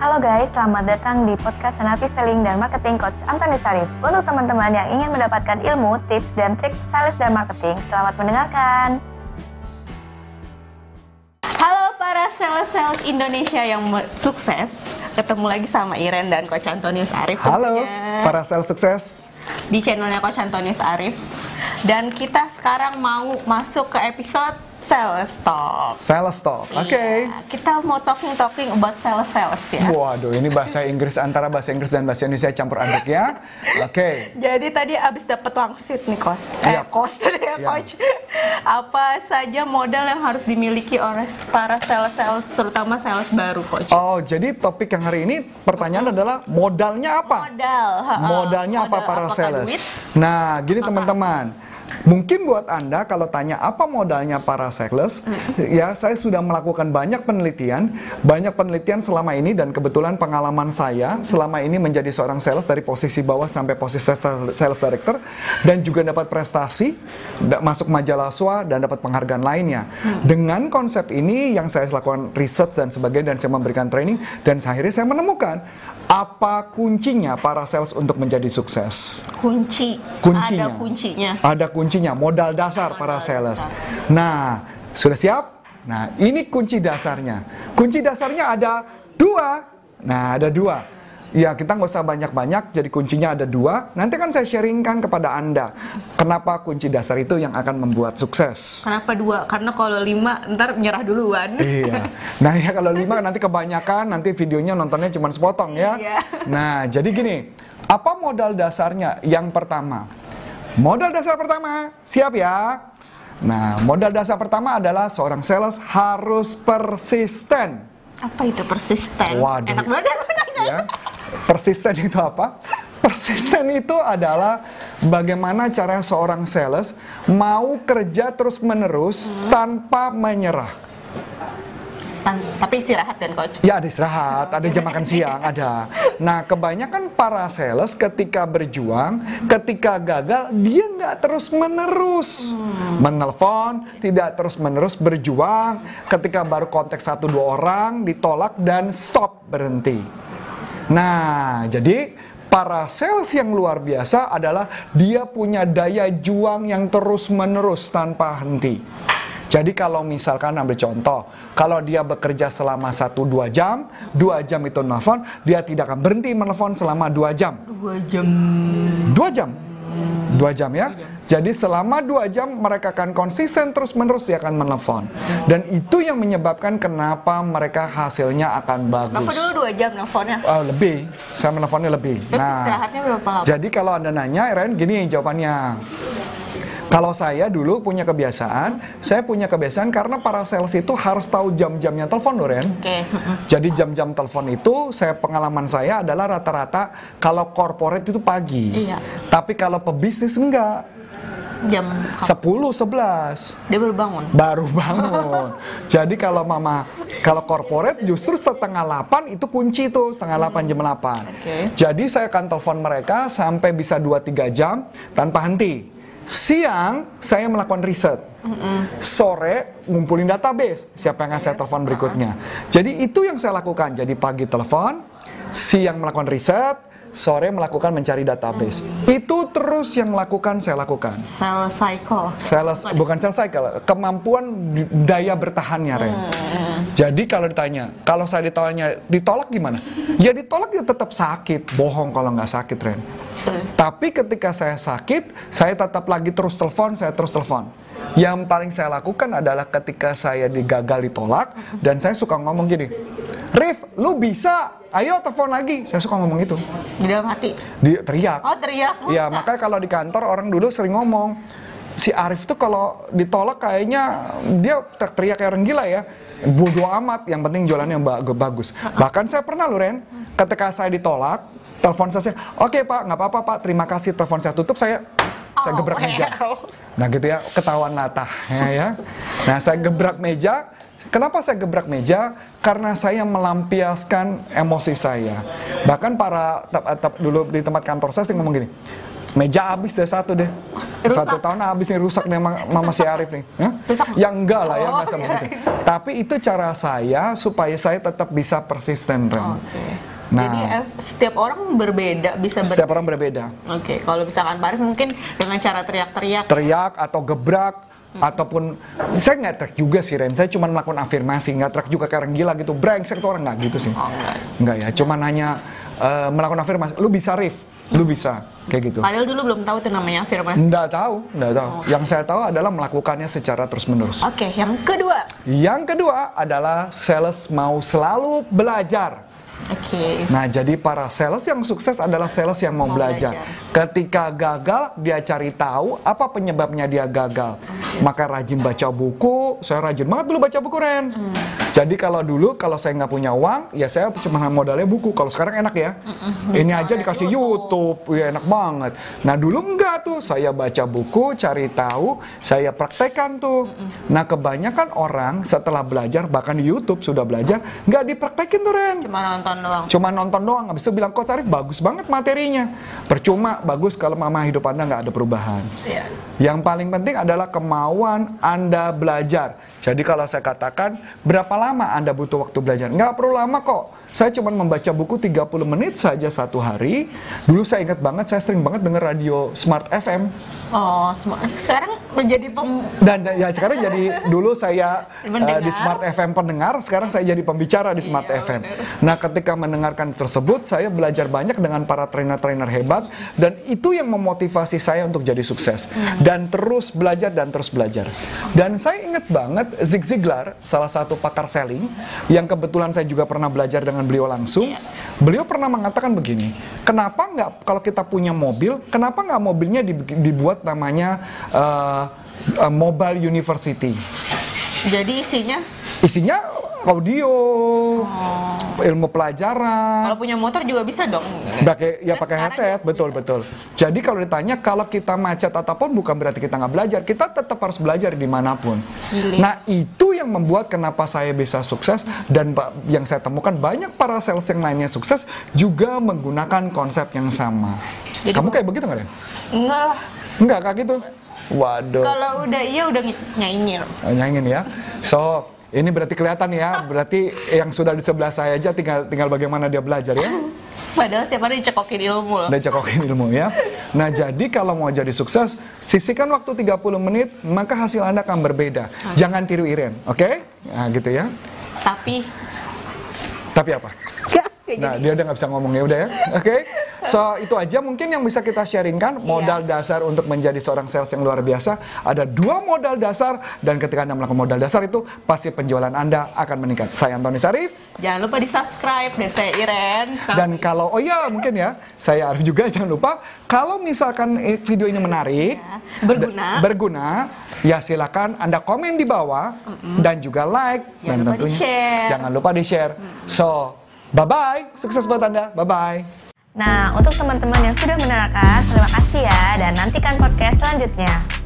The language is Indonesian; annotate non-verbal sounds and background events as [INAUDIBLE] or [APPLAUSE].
Halo guys, selamat datang di podcast Senapi Selling dan Marketing Coach Antoni Sarif. Untuk teman-teman yang ingin mendapatkan ilmu, tips, dan trik sales dan marketing, selamat mendengarkan. Halo para sales-sales Indonesia yang sukses. Ketemu lagi sama Iren dan Coach Antonius Arif Halo, tentunya para sales sukses. di channelnya Coach Antonius Arif. Dan kita sekarang mau masuk ke episode Sales Talk. Sales Talk. Oke. Iya, kita mau talking-talking about sales-sales ya. Waduh, ini bahasa Inggris antara bahasa Inggris dan bahasa Indonesia campur aduk ya. Oke. Jadi tadi abis dapat wangsit nih coach, eh Iya. coach tadi ya Iya. coach. Apa saja modal yang harus dimiliki oleh para sales-sales, terutama sales baru coach? Oh, jadi topik yang hari ini pertanyaan adalah modalnya apa? Modal. Modalnya apa Modal para apakah sales? duit? Nah, gini teman-teman. Mungkin buat Anda kalau tanya apa modalnya para sales, ya saya sudah melakukan banyak penelitian, banyak penelitian selama ini dan kebetulan pengalaman saya selama ini menjadi seorang sales dari posisi bawah sampai posisi sales director dan juga dapat prestasi, masuk majalah SWA dan dapat penghargaan lainnya. Dengan konsep ini yang saya lakukan research dan sebagainya dan saya memberikan training dan akhirnya saya menemukan apa kuncinya para sales untuk menjadi sukses. Kunci. Kuncinya. Ada kuncinya. Ada kuncinya, modal dasar para sales. Nah, sudah siap? Nah, ini kunci dasarnya. Kunci dasarnya ada dua. Nah, ada dua. Ya, kita nggak usah banyak-banyak, jadi kuncinya ada dua. Nanti kan saya sharingkan kepada Anda. Kenapa kunci dasar itu yang akan membuat sukses. Kenapa dua? Karena kalau lima ntar nyerah duluan. Iya. Nah ya kalau lima nanti kebanyakan nanti videonya nontonnya cuma sepotong ya. Iya. Nah jadi gini, apa modal dasarnya? Yang pertama, modal dasar pertama siap ya. Nah modal dasar pertama adalah seorang sales harus persisten. Apa itu persisten? Waduh. Enak banget. Ya. Persisten itu apa? Persisten itu adalah bagaimana cara seorang sales mau kerja terus menerus tanpa menyerah. Tan- Tapi istirahat kan coach? Ya ada istirahat, ada jam makan siang, ada. Nah kebanyakan para sales ketika berjuang, ketika gagal, dia nggak terus menerus menelpon, tidak terus menerus berjuang. Ketika baru kontak satu dua orang, ditolak dan stop berhenti. Nah jadi para sales yang luar biasa adalah dia punya daya juang yang terus menerus tanpa henti. Jadi kalau misalkan ambil contoh, kalau dia bekerja selama 1-2 jam, 2 jam itu nelfon, dia tidak akan berhenti menelpon selama 2 jam. Dua jam. 2 jam. 2 jam ya. Jadi selama 2 jam mereka akan konsisten terus menerus dia akan menelpon. Dan itu yang menyebabkan kenapa mereka hasilnya akan bagus. dulu dua jam nelfonnya. Oh, lebih. Saya menelponnya lebih. Terus istirahatnya berapa lama? Jadi kalau Anda nanya, Ren, gini jawabannya. Kalau saya dulu punya kebiasaan, saya punya kebiasaan karena para sales itu harus tahu jam-jamnya telepon loh, Ren. Oke. mm-mm. Jadi jam-jam telepon itu, saya pengalaman saya adalah rata-rata kalau corporate itu pagi. Iya. Tapi kalau pebisnis enggak. Jam 10, 11 dia baru bangun. baru bangun. [LAUGHS] Jadi kalau mama kalau corporate justru setengah 8 itu kunci tuh setengah 8 jam 8. Oke. Jadi saya akan telepon mereka sampai bisa 2-3 jam tanpa henti. Siang saya melakukan riset. Sore ngumpulin database. Siapa yang akan saya telepon berikutnya. Jadi itu yang saya lakukan. Jadi pagi telepon, siang melakukan riset, sore melakukan mencari database. Itu terus yang lakukan saya lakukan. Cell cycle. Sales bukan sales cycle, kemampuan daya bertahannya, Ren. Jadi kalau ditanya, kalau saya ditanya ditolak gimana? Ya ditolak ya tetap sakit, bohong kalau nggak sakit, Ren. Betul. Tapi ketika saya sakit, saya tetap lagi terus telepon, saya terus telepon. Yang paling saya lakukan adalah ketika saya digagal ditolak dan saya suka ngomong gini, Rif, lu bisa, ayo telepon lagi. Saya suka ngomong itu, Di dalam hati. dia teriak. Oh teriak. Iya, makanya kalau di kantor orang dulu sering ngomong si Arif tuh kalau ditolak kayaknya dia teriak kayak orang gila ya. Bodoh amat, yang penting jualannya ba- bagus. Bahkan saya pernah loh Ren, ketika saya ditolak, telepon saya, oke pak, nggak apa-apa pak, terima kasih, telepon saya tutup, saya saya Oh, gebrak meja. Nah gitu ya, ketahuan latah ya, ya. Nah saya gebrak meja, Kenapa saya gebrak meja? Karena saya melampiaskan emosi saya. Bahkan para tap, tap, dulu di tempat kantor saya sering ngomong gini, Meja habis deh satu deh. Rusak. Satu tahun habis nih rusak nih sama, sama si Arif nih. Hah? Rusak. Ya enggak lah ya, Oh, enggak sama kirain. segitu. Tapi itu cara saya supaya saya tetap bisa persisten, Ren. Oke. Nah. Jadi eh, setiap orang berbeda, bisa berbeda. Setiap orang berbeda. Oke, kalau misalkan Pak Arif mungkin dengan cara teriak-teriak. Teriak atau gebrak ataupun saya nggak teriak juga sih Ren, saya cuma melakukan afirmasi, nggak teriak juga kayak orang gila gitu, brengsek tuh orang nggak gitu sih, Oh, enggak. nggak ya, cuma hanya eh, melakukan afirmasi, lu bisa Rif, lu bisa, kayak gitu. Padahal dulu belum tahu tuh namanya afirmasi. Nggak tahu, nggak tahu. Yang saya tahu adalah melakukannya secara terus menerus. Oke, yang kedua. Yang kedua adalah sales mau selalu belajar. Oke. Nah, jadi para sales yang sukses adalah sales yang mau, Mau belajar. belajar. Ketika gagal, dia cari tahu apa penyebabnya dia gagal. Maka rajin baca buku. Saya rajin banget dulu baca buku, Ren. Hmm. Jadi kalau dulu kalau saya nggak punya uang, ya saya cuma modalnya buku. Kalau sekarang enak ya. Ini aja dikasih YouTube, ya enak banget. Nah, dulu enggak tuh. Saya baca buku, cari tahu, saya praktekkan tuh. Nah, kebanyakan orang setelah belajar, bahkan di YouTube sudah belajar, nggak dipraktekin tuh, Ren. Cuma nonton doang. Cuma nonton doang, habis itu bilang, kok Arif bagus banget materinya. Percuma, bagus kalau mama hidup Anda nggak ada perubahan. Iya. Yang paling penting adalah kemauan Anda belajar. Jadi kalau saya katakan, berapa lama Anda butuh waktu belajar? Nggak perlu lama kok. Saya cuma membaca buku 30 menit saja satu hari. Dulu saya ingat banget, saya sering banget denger radio Smart FM. Oh. Sekarang menjadi pem... Dan ya sekarang jadi dulu saya eh, di Smart FM pendengar, sekarang saya jadi pembicara di Smart Iya, FM. Nah, ketika mendengarkan tersebut, saya belajar banyak dengan para trainer-trainer hebat dan itu yang memotivasi saya untuk jadi sukses Hmm. dan terus belajar dan terus belajar. Dan saya ingat banget Zig Ziglar, salah satu pakar selling yang kebetulan saya juga pernah belajar dengan beliau langsung. Iya. Beliau pernah mengatakan begini, kenapa nggak kalau kita punya mobil, kenapa nggak mobilnya dibuat namanya eh, eh, mobile university? Jadi isinya Isinya audio, Oh. ilmu pelajaran, kalau punya motor juga bisa dong. pakai ya Kan pakai sekarang headset, juga betul betul. Jadi kalau ditanya kalau kita macet ataupun bukan berarti kita nggak belajar, kita tetap harus belajar di mana pun. Gile. Nah itu yang membuat kenapa saya bisa sukses dan yang saya temukan banyak para sales yang lainnya sukses juga menggunakan konsep yang sama. Jadi Kamu kayak begitu nggak Ren? Enggak lah. Enggak kayak gitu. Waduh. Kalau udah iya udah ny- nyaingin. Nyanyiin ya. So, ini berarti kelihatan ya, berarti yang sudah di sebelah saya aja tinggal tinggal bagaimana dia belajar ya. [LAUGHS] Padahal setiap hari dicekokin ilmu loh. Udah cekokin ilmu ya. Nah, jadi kalau mau jadi sukses, sisihkan waktu 30 menit, maka hasil Anda akan berbeda. Jangan tiru Iren, oke? Nah, gitu ya. Tapi Tapi apa? [LAUGHS] Nah, dia udah nggak bisa ngomong ya udah ya. Oke. So, itu aja mungkin yang bisa kita sharingkan. Modal dasar untuk menjadi seorang sales yang luar biasa. Ada dua modal dasar dan ketika Anda melakukan modal dasar itu, pasti penjualan Anda akan meningkat. Saya Antoni Sarif jangan lupa di subscribe dan saya Iren. dan kalau oh ya mungkin ya, saya Arif juga [LAUGHS] jangan lupa kalau misalkan eh, video ini menarik, Ya, berguna. berguna, ya silakan Anda komen di bawah dan juga like Jangan dan lupa tentunya di-share. jangan lupa di-share. So, bye-bye. Sukses buat Anda. Bye-bye. Nah, untuk teman-teman yang sudah menerangkan, terima kasih ya dan nantikan podcast selanjutnya.